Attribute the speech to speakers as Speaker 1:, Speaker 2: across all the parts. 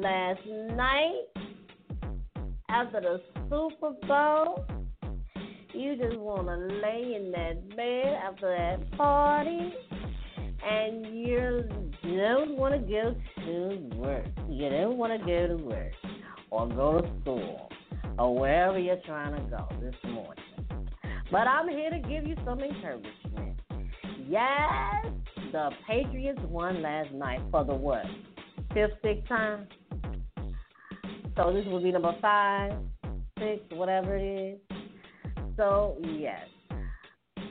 Speaker 1: Last night, after the Super Bowl. You just want to lay in that bed after that party, and you don't want to go to work. You don't want to go to work or go to school or wherever you're trying to go this morning. But I'm here to give you some encouragement. Yes, the Patriots won last night for the what? Fifth, sixth time? So this will be number five, six, whatever it is. So, yes.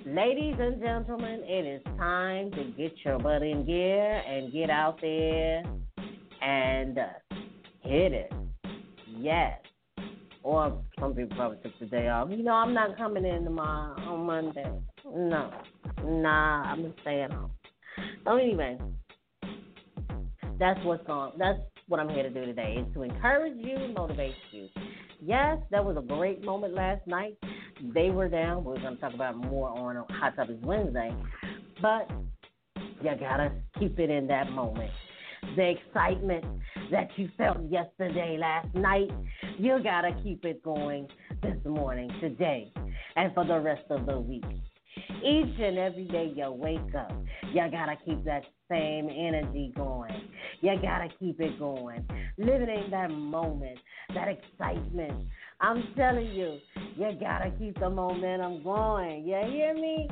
Speaker 1: Ladies and gentlemen, it is time to get your butt in gear and get out there and uh, hit it. Yes. Or some people probably took the day off. You know, I'm not coming in tomorrow on Monday. No. Nah, I'm gonna stay at home. So anyway, that's what's going. That's what I'm here to do today is to encourage you, motivate you. Yes, that was a great moment last night. They were down. We're gonna talk about more on Hot Topics Wednesday, but you gotta keep it in that moment. The excitement that you felt yesterday, last night, you gotta keep it going this morning, today, and for the rest of the week. Each and every day you wake up, you gotta keep that same energy going. You gotta keep it going. Living in that moment, that excitement. I'm telling you, you gotta keep the momentum going. You hear me?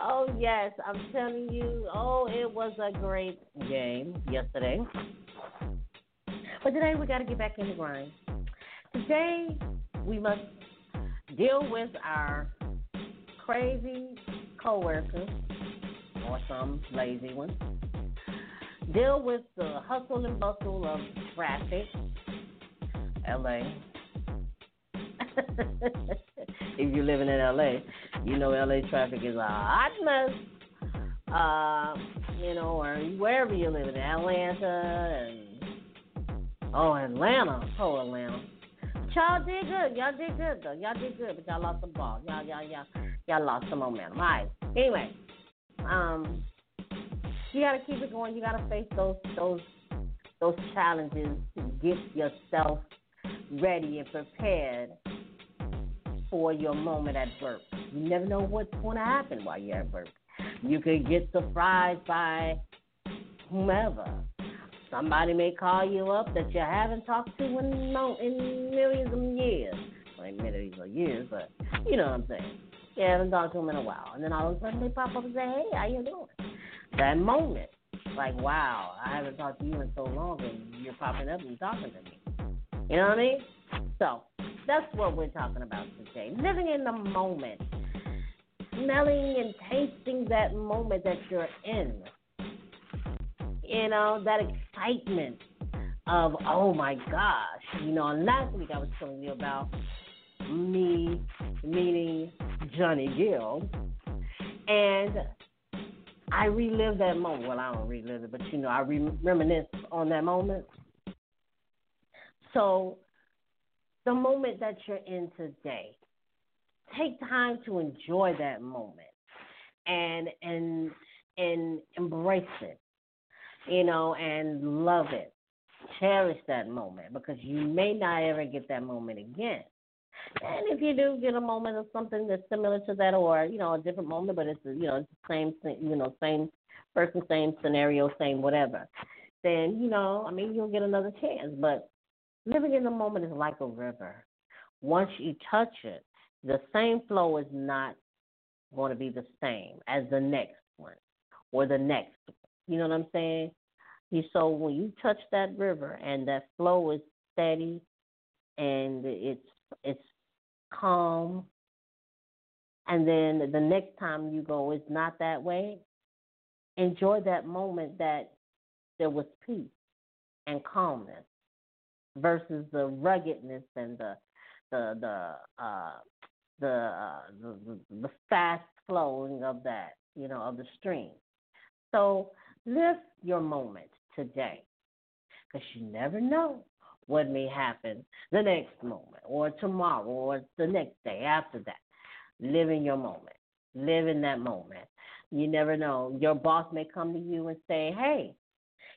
Speaker 1: Oh, yes, I'm telling you. Oh, it was a great game yesterday. But today we gotta get back in the grind. Today we must deal with our crazy coworkers or some lazy ones. Deal with the hustle and bustle of traffic. LA. if you're living in LA, you know LA traffic is a hot mess. Uh, you know, or wherever you're living, Atlanta and oh Atlanta. Oh Atlanta. Y'all did good. Y'all did good though. Y'all did good, but y'all lost the ball. Y'all, y'all, y'all, y'all lost the momentum. All right. Anyway, um, you gotta keep it going. You gotta face those those those challenges to get yourself ready and prepared for your moment at work. You never know what's going to happen while you're at work. You could get surprised by whomever. Somebody may call you up that you haven't talked to in, in millions of years. Ain't millions of years, but you know what I'm saying. You haven't talked to them in a while. And then all of a sudden they pop up and say, hey, how you doing? That moment, like, wow, I haven't talked to you in so long and you're popping up and talking to me. You know what I mean? So that's what we're talking about today. Living in the moment. Smelling and tasting that moment that you're in. You know, that excitement of, oh my gosh. You know, and last week I was telling you about me meeting Johnny Gill. And I relive that moment. Well, I don't relive it, but you know, I re- reminisce on that moment. So, the moment that you're in today, take time to enjoy that moment and and and embrace it, you know, and love it. Cherish that moment because you may not ever get that moment again. And if you do get a moment of something that's similar to that, or you know, a different moment, but it's you know, same, thing, you know, same person, same scenario, same whatever, then you know, I mean, you'll get another chance. But living in the moment is like a river. Once you touch it, the same flow is not going to be the same as the next one or the next. You know what I'm saying? You so when you touch that river and that flow is steady and it's it's calm and then the next time you go it's not that way. Enjoy that moment that there was peace and calmness versus the ruggedness and the the the uh the, uh, the the fast flowing of that you know of the stream. So live your moment today because you never know what may happen the next moment or tomorrow or the next day after that live in your moment live in that moment you never know your boss may come to you and say hey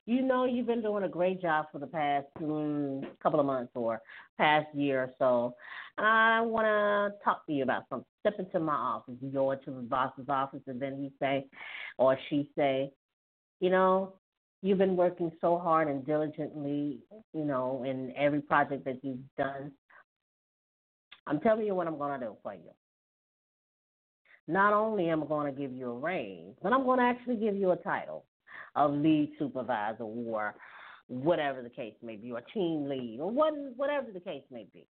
Speaker 1: you know you've been doing a great job for the past mm, couple of months or past year or so. I want to talk to you about something. Step into my office. You go into the boss's office, and then he say, or she say, you know, you've been working so hard and diligently, you know, in every project that you've done. I'm telling you what I'm going to do for you. Not only am I going to give you a raise, but I'm going to actually give you a title of lead supervisor or whatever the case may be, or team lead, or what, whatever the case may be.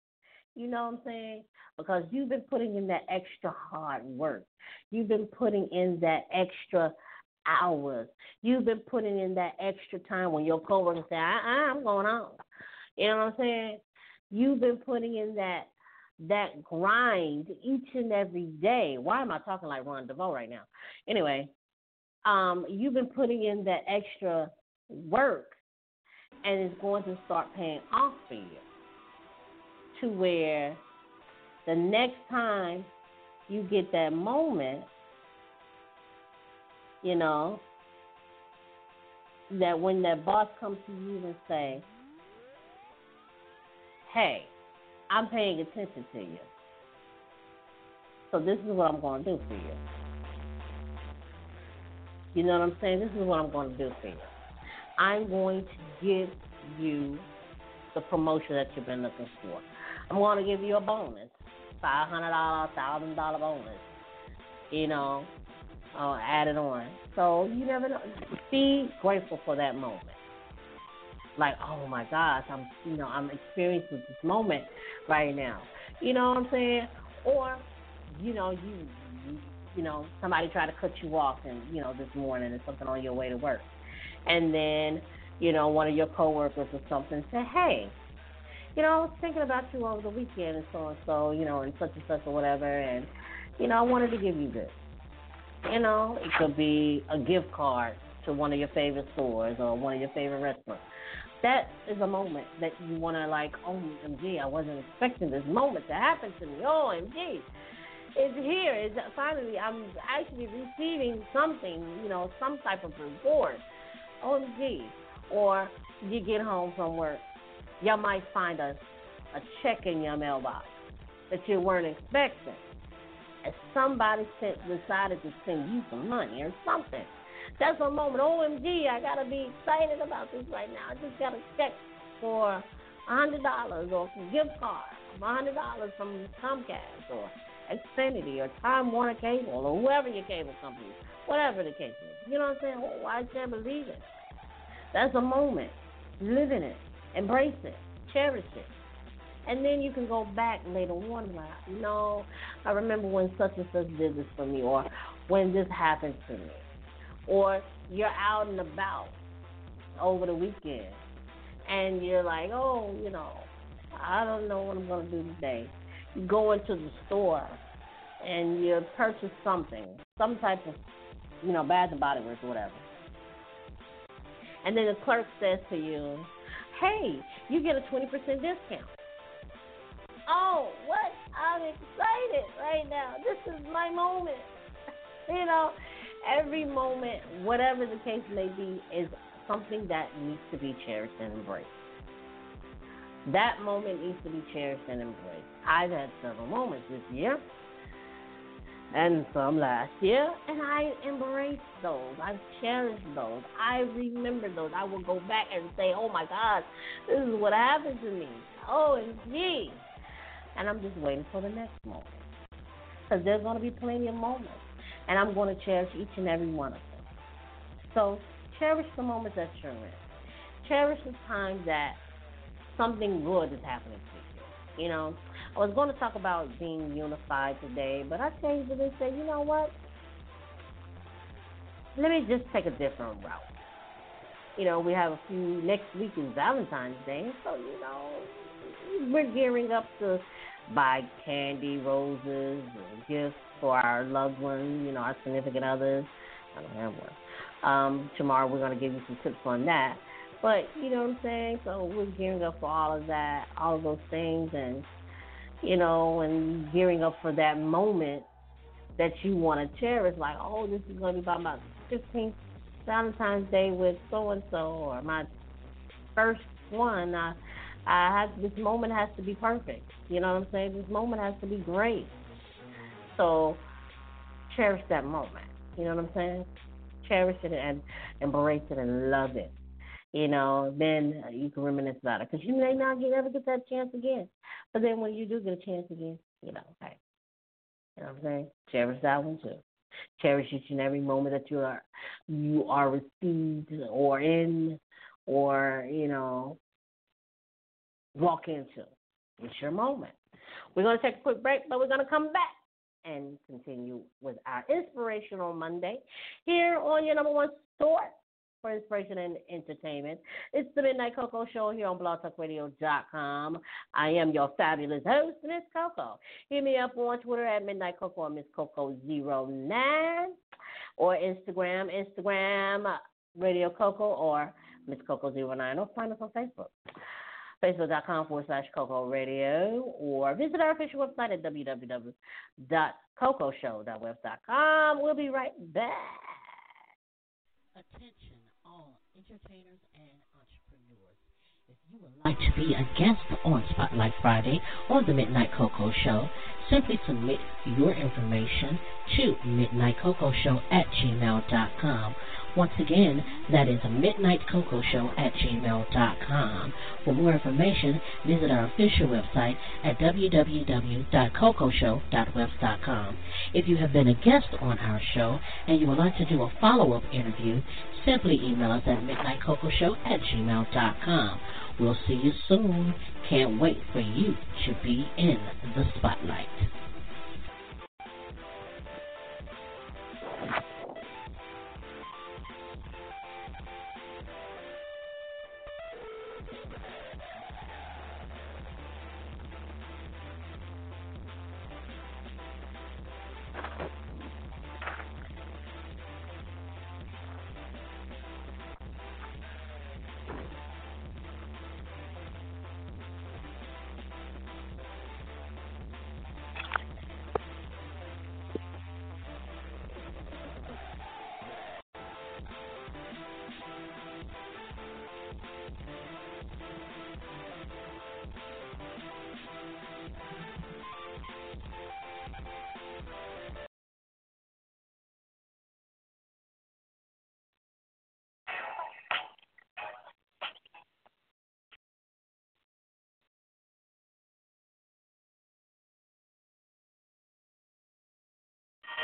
Speaker 1: You know what I'm saying? Because you've been putting in that extra hard work. You've been putting in that extra hours. You've been putting in that extra time when your coworkers say, I, I'm going on. You know what I'm saying? You've been putting in that that grind each and every day. Why am I talking like Ron DeVoe right now? Anyway, um, you've been putting in that extra work and it's going to start paying off for you to where the next time you get that moment, you know, that when that boss comes to you and say, hey, I'm paying attention to you. So this is what I'm going to do for you. You know what I'm saying? This is what I'm going to do for you. I'm going to give you the promotion that you've been looking for. I'm going to give you a bonus, five hundred dollar, thousand dollar bonus. You know, uh, added on. So you never know. Be grateful for that moment. Like, oh my gosh, I'm you know I'm experiencing this moment right now. You know what I'm saying? Or, you know, you, you you know, somebody tried to cut you off and, you know, this morning or something on your way to work. And then, you know, one of your coworkers or something said, Hey, you know, I was thinking about you over the weekend and so and so, you know, and such and such or whatever and you know, I wanted to give you this. You know, it could be a gift card to one of your favorite stores or one of your favorite restaurants. That is a moment that you want to like, oh, OMG, I wasn't expecting this moment to happen to me. Oh, OMG it's here. It's finally I'm actually receiving something, you know, some type of reward. Oh, OMG. Or you get home from work, you might find a a check in your mailbox that you weren't expecting. And somebody sent, decided to send you some money or something. That's a moment. OMG, I gotta be excited about this right now. I just got a check for a hundred dollars or a gift card a hundred dollars from Comcast or Xfinity or Time Warner Cable or whoever your cable company is, whatever the case is. You know what I'm saying? Oh, I can't believe it. That's a moment. Live in it. Embrace it. Cherish it. And then you can go back later on like, you know, I remember when such and such did this for me or when this happened to me. Or you're out and about over the weekend and you're like, oh, you know, I don't know what I'm going to do today You go into the store and you purchase something, some type of, you know, Bath and Body Works or whatever. And then the clerk says to you, hey, you get a 20% discount. Oh, what? I'm excited right now. This is my moment. you know, every moment, whatever the case may be, is something that needs to be cherished and embraced. That moment needs to be cherished and embraced. I've had several moments this year and some last year, and I embrace those. I've cherished those. I remember those. I will go back and say, oh my God, this is what happened to me. Oh, and I'm just waiting for the next moment. because there's going to be plenty of moments, and I'm going to cherish each and every one of them. So cherish the moments that you're in. Cherish the time that something good is happening to you. You know, I was going to talk about being unified today, but I changed it and said, you know what? Let me just take a different route. You know, we have a few next week is Valentine's Day, so you know, we're gearing up to buy candy, roses, and gifts for our loved ones, you know, our significant others. I don't have one. Um, tomorrow we're going to give you some tips on that. But you know what I'm saying? So we're gearing up for all of that, all of those things, and you know, and gearing up for that moment that you want to cherish. Like, oh, this is going to be about my 15th Valentine's Day with so and so, or my first one. I, I have this moment has to be perfect. You know what I'm saying? This moment has to be great. So cherish that moment. You know what I'm saying? Cherish it and embrace it and love it you know, then you can reminisce about it because you may not get, ever get that chance again. But then when you do get a chance again, you know, hey, you know what I'm saying? Cherish that one too. Cherish each and every moment that you are you are received or in or you know walk into. It's your moment. We're going to take a quick break, but we're going to come back and continue with our inspirational Monday here on your number one source for inspiration and entertainment. It's the Midnight Koko Show here on blogtalkradio.com. I am your fabulous host, Miss Koko. Hit me up on Twitter at Midnight Koko or Miss Koko09 or Instagram, Instagram Radio Koko or Miss Koko09 or find us on Facebook. Facebook.com forward slash Koko Radio or visit our official website at www.kokoshow.web.com. We'll be right back.
Speaker 2: Attention all entertainers, and entrepreneurs. If you would like to be a guest on Spotlight Friday on the Midnight Koko Show, simply submit your information to midnightkokoshow at gmail.com. Once again, that is a Midnight Koko Show at gmail.com. For more information, visit our official website at www.kokoshow.webs.com. If you have been a guest on our show and you would like to do a follow-up interview, simply email us at midnightkokoshow at gmail.com. We'll see you soon. Can't wait for you to be in the spotlight.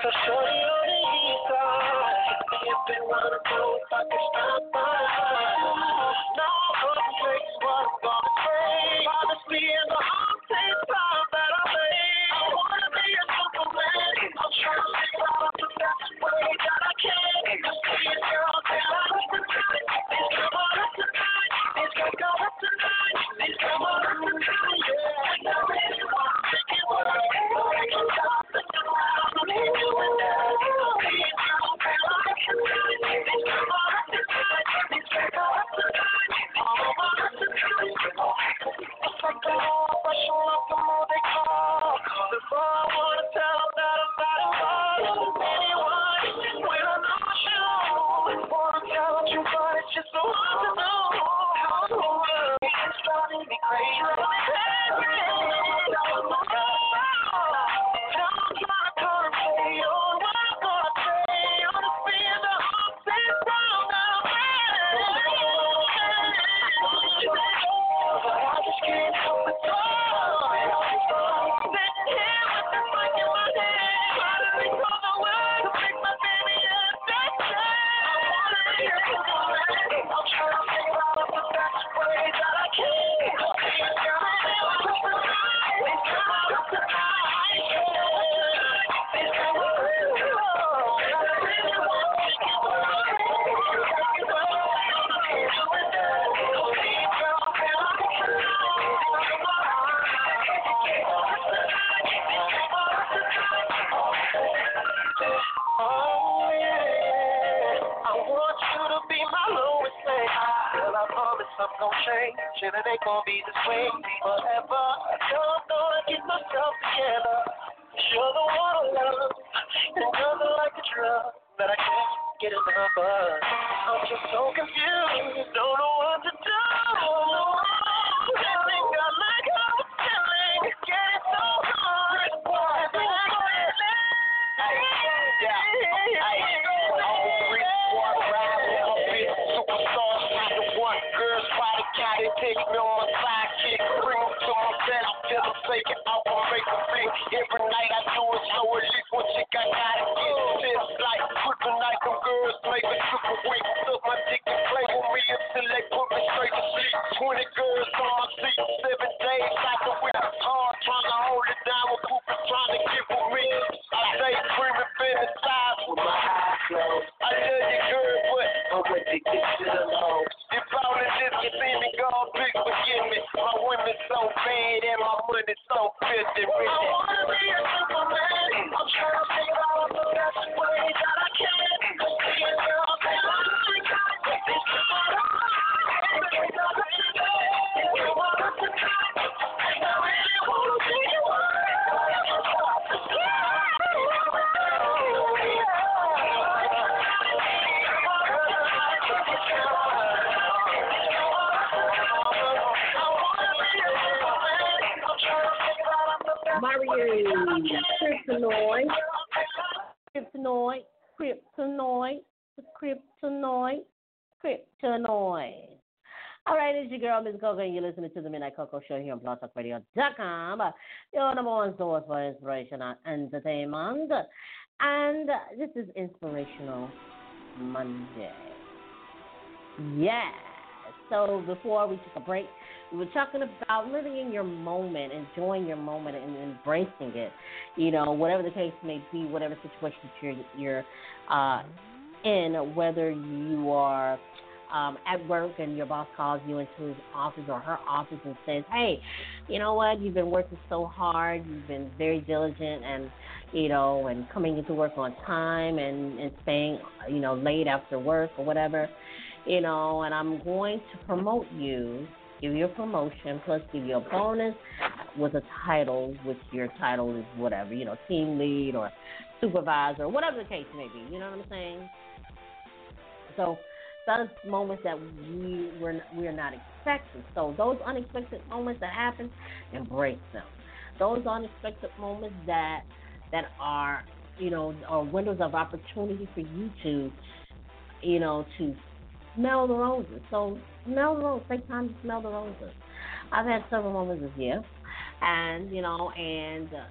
Speaker 3: So and wanna if I can stop. No, place what I'm I do it girl,
Speaker 1: Miss Koko, and you're listening to the Midnight Koko Show here on BlogTalkRadio.com, your number one source for inspiration and entertainment. And this is Inspirational Monday. Yeah. So before we took a break, we were talking about living in your moment, enjoying your moment, and embracing it. You know, whatever the case may be, whatever situation you're you're uh, in, whether you are um, at work and your boss calls you into his office or her office and says, "Hey, you know what? You've been working so hard. You've been very diligent, and you know, and coming into work on time and and staying, you know, late after work or whatever." You know, and I'm going to promote you give you a promotion, plus give you a bonus with a title, which your title is whatever, you know, team lead or supervisor, or whatever the case may be. You know what I'm saying? So those moments that we were we are not expecting. So those unexpected moments that happen, embrace them. Those unexpected moments that that are you know are windows of opportunity for you to you know to smell the roses. So smell the roses. Take time to smell the roses. I've had several moments this year, and you know, and uh,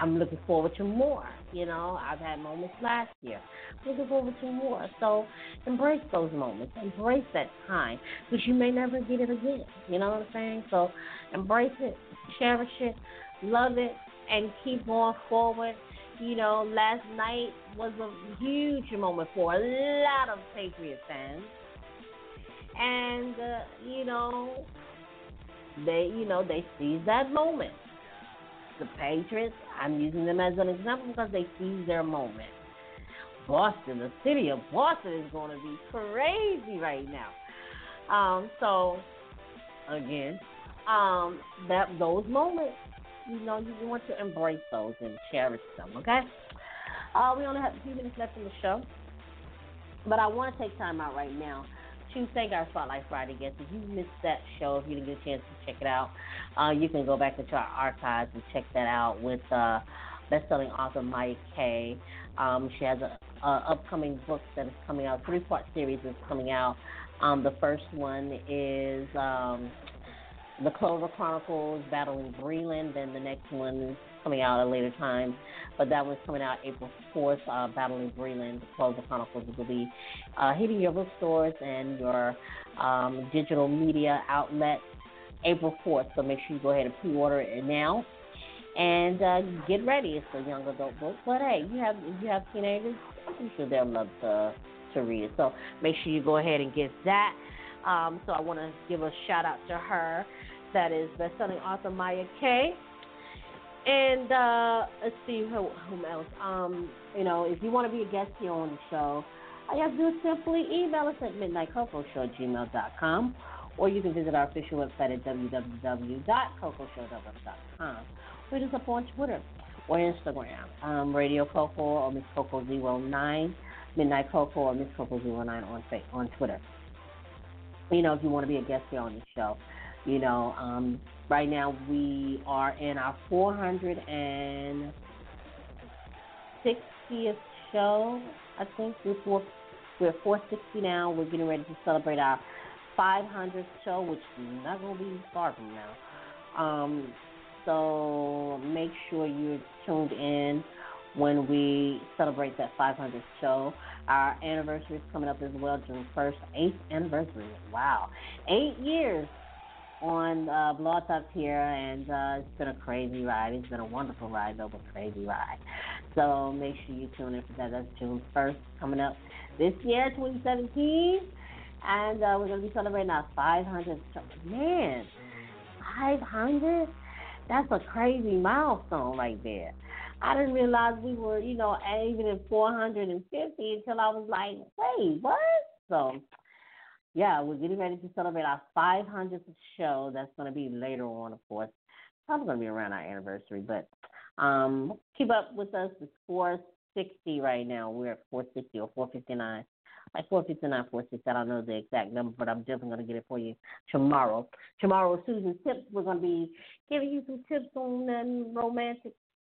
Speaker 1: I'm looking forward to more. You know, I've had moments last year. Looking forward to more. So embrace those moments. Embrace that time because you may never get it again. You know what I'm saying? So embrace it, cherish it, love it, and keep going forward. You know, last night was a huge moment for a lot of Patriot fans and uh, you know they you know they seize that moment. The Patriots, I'm using them as an example because they seize their moment. Boston, the city of Boston is going to be crazy right now. Um, so again, um, that those moments, you know, you want to embrace those and cherish them. Okay. Uh, we only have a few minutes left in the show, but I want to take time out right now to thank our Spotlight Friday guests. If you missed that show, if you didn't get a chance to check it out, uh, you can go back into our archives and check that out with uh, best-selling author Maya K. Um, she has a, a upcoming book that is coming out. Three-part series is coming out. Um, the first one is um, the Clover Chronicles, Battling Breland. Then the next one is coming out at a later time. But that one's coming out April 4th, uh, Battling Breland, the Clover Chronicles will be uh, hitting your bookstores and your um, digital media outlets April 4th. So make sure you go ahead and pre-order it now. And uh, get ready. It's a young adult book, but hey, you have you have teenagers, I'm sure they'll love to to read it. So make sure you go ahead and get that. Um, so I want to give a shout out to her. That is best-selling author Maya K. And uh, let's see who, whom else. Um, you know, if you want to be a guest here on the show, all you have to do is simply email us at midnightkokoshow@gmail.com, or you can visit our official website at www.kokoshow.com. Hit us up on Twitter or Instagram, um, Radio Koko or Miss Koko 09, Midnight Koko or Miss Koko 09 on on Twitter. You know, if you want to be a guest here on the show, you know, um, right now we are in our 460th show. I think we're four, we're 460 now. We're getting ready to celebrate our 500th show, which is not going to be far from now. Um, so make sure you're tuned in when we celebrate that 500th show. Our anniversary is coming up as well, June 1st, eighth anniversary. Wow, eight years on uh, Blog Talk here, and uh, it's been a crazy ride. It's been a wonderful ride, though, but crazy ride. So make sure you tune in for that. That's June 1st coming up this year, 2017. And uh, we're going to be celebrating our 500th. Man, 500? That's a crazy milestone right there. I didn't realize we were, you know, even at 450 until I was like, wait, what? So, yeah, we're getting ready to celebrate our 500th show. That's going to be later on, of course. Probably going to be around our anniversary, but um, keep up with us. It's 460 right now. We're at 460 or 459 like 459, 460. I don't know the exact number, but I'm definitely going to get it for you tomorrow. Tomorrow, Tuesday Tips, we're going to be giving you some tips on um, romantic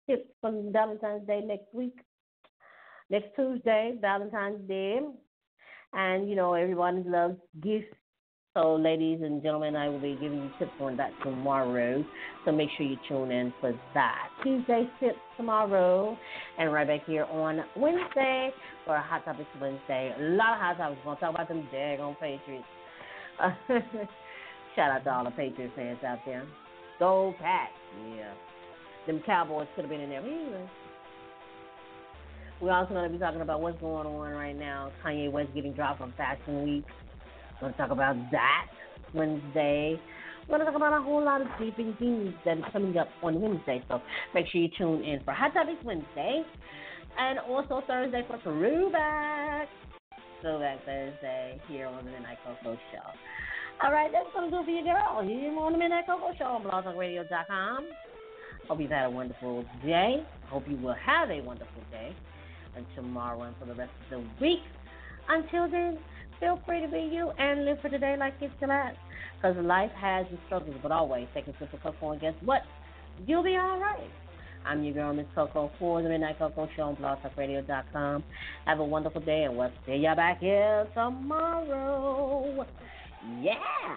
Speaker 1: tips from Valentine's Day next week. Next Tuesday, Valentine's Day. And, you know, everyone loves gifts so, ladies and gentlemen, I will be giving you tips on that tomorrow. So make sure you tune in for that. Tuesday tips tomorrow, and right back here on Wednesday for Hot Topics Wednesday. A lot of hot topics. We're gonna talk about them daggone Patriots. Shout out to all the Patriots fans out there. Go Pats! Yeah, them Cowboys could have been in there. Anyway. We're also going to be talking about what's going on right now. Kanye West getting dropped from Fashion Week. To talk about that Wednesday. We're going to talk about a whole lot of sleeping things that is coming up on Wednesday. So make sure you tune in for Hot Topics Wednesday. And also Thursday for Throwback. Throwback Thursday here on the Midnight Koko Show. All right, that's going to do for you, girl. Here on the Midnight Koko Show on blogtalkradio.com. Hope you've had a wonderful day. Hope you will have a wonderful day. And tomorrow and for the rest of the week. Until then, feel free to be you and live for today like it's your last. Because life has its struggles, but always take a sip of cocoa, and guess what? You'll be all right. I'm your girl, Miss Koko, for the Midnight Koko Show on blogtalkradio.com. Have a wonderful day, and we'll see you back here tomorrow. Yeah.